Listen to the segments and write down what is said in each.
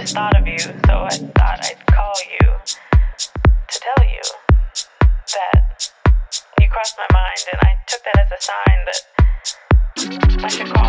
just thought of you, so I thought I'd call you to tell you that you crossed my mind, and I took that as a sign that I should call.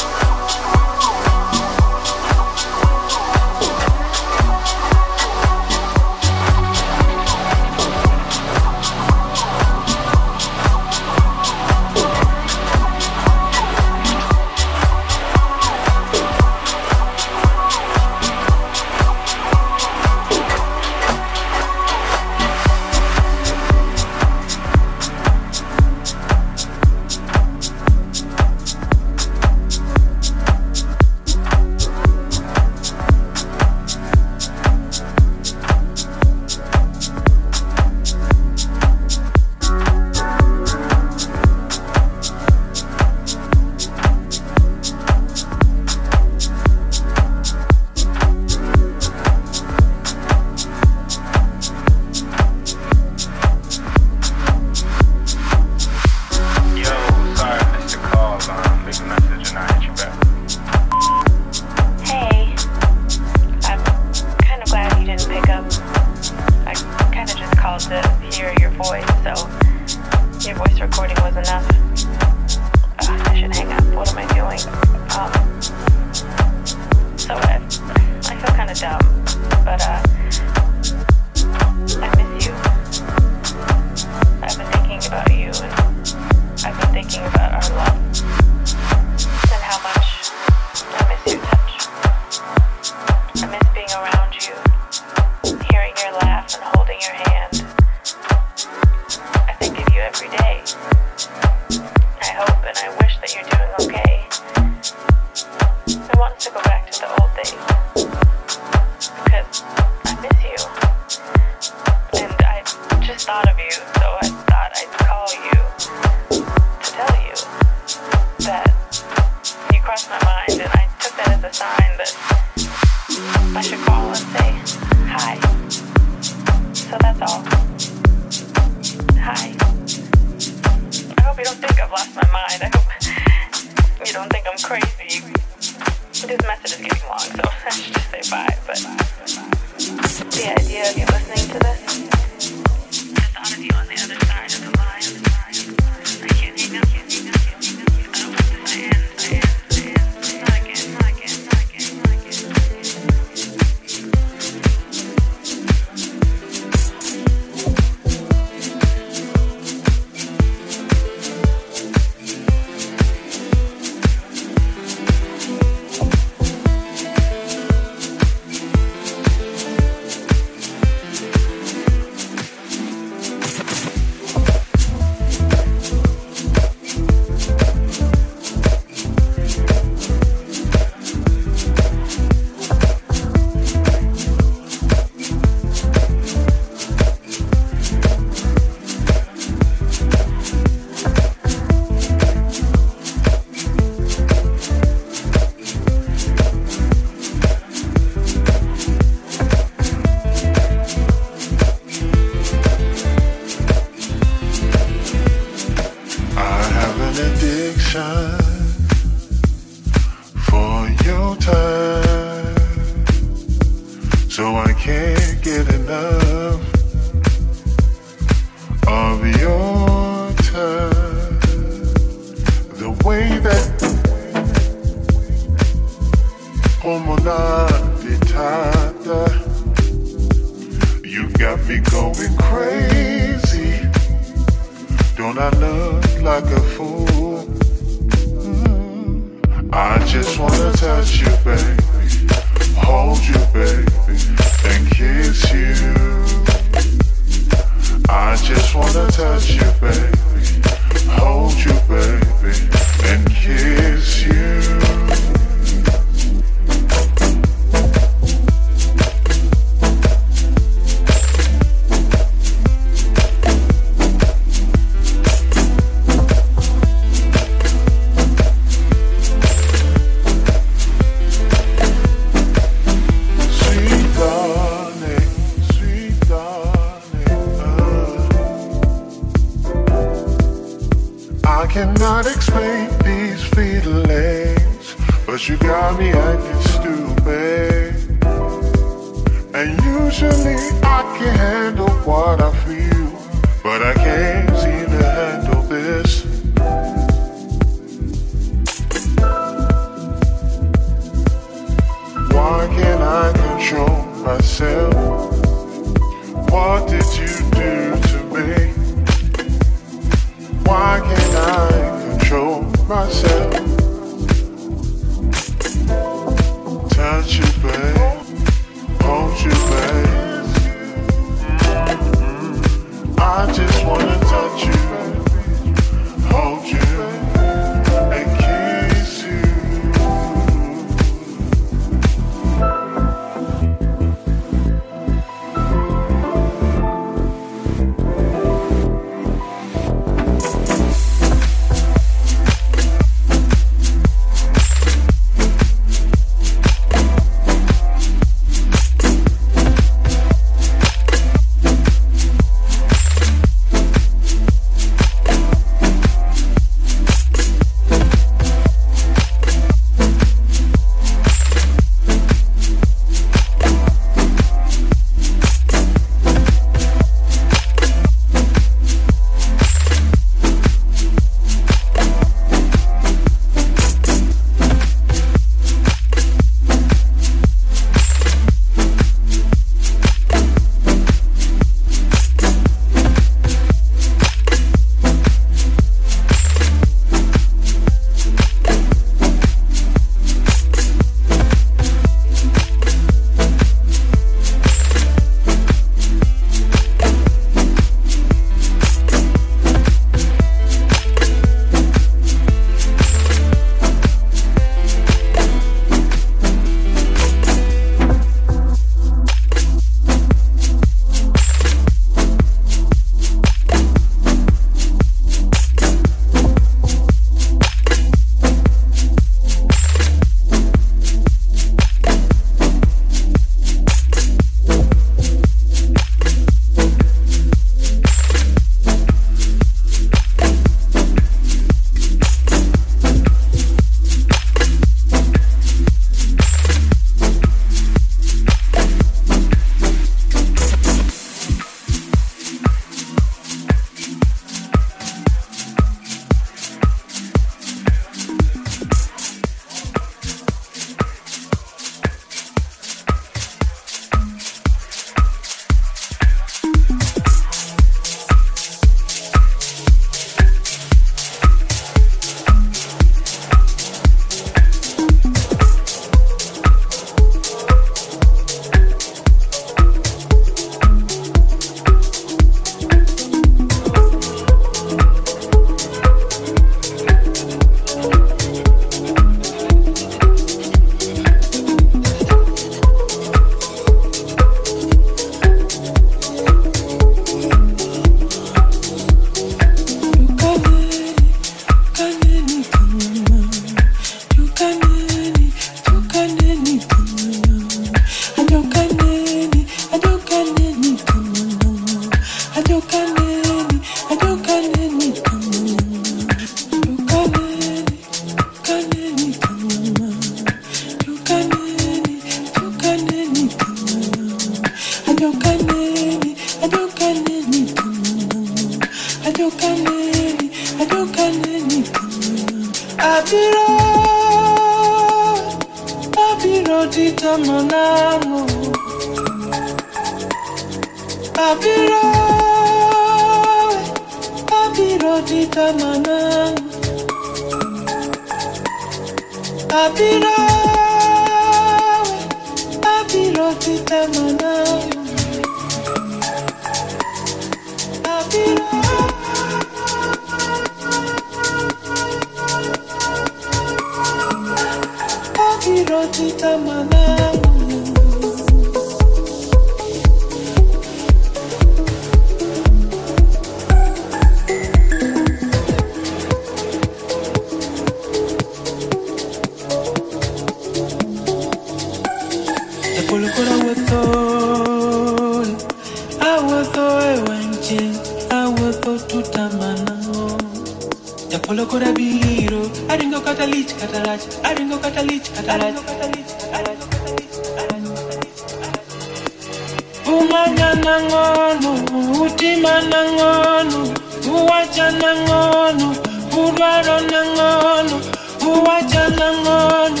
muraro nangono uwacha nangono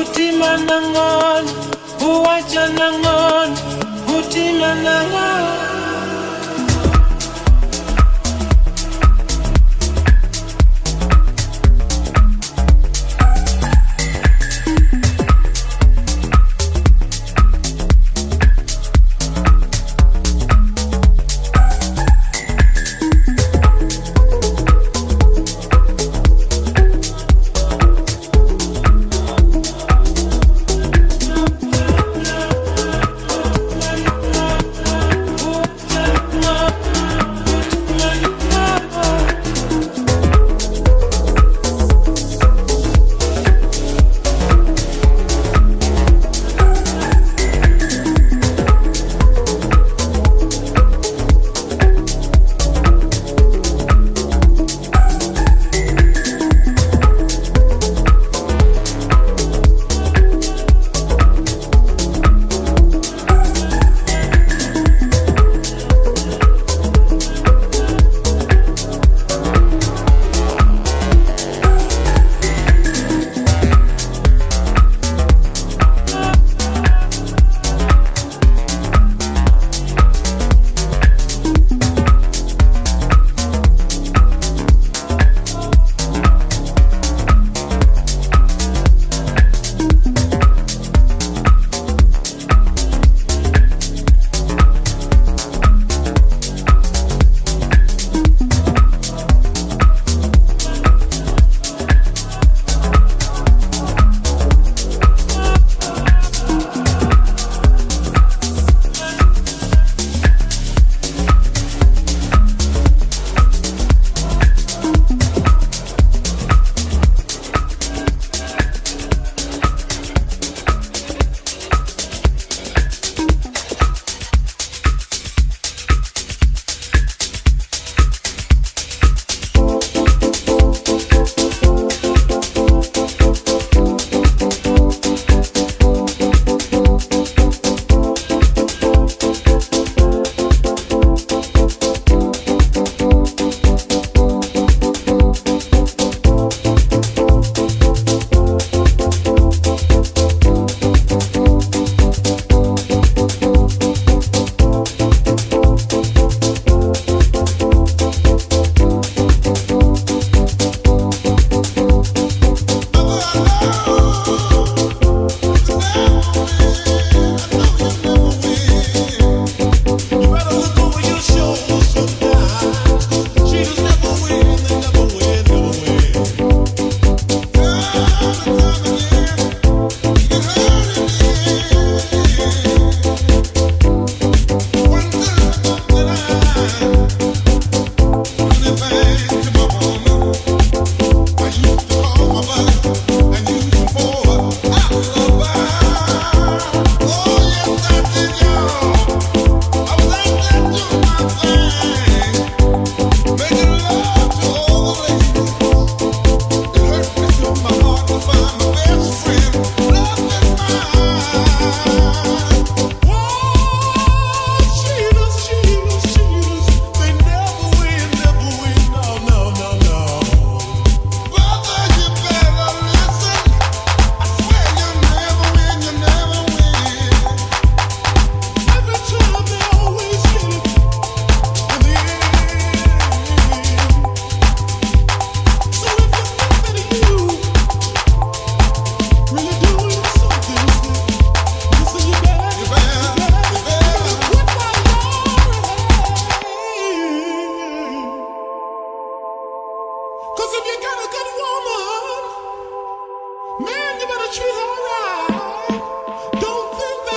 utima nangono uwacha nangono utima nangono.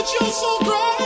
And time again,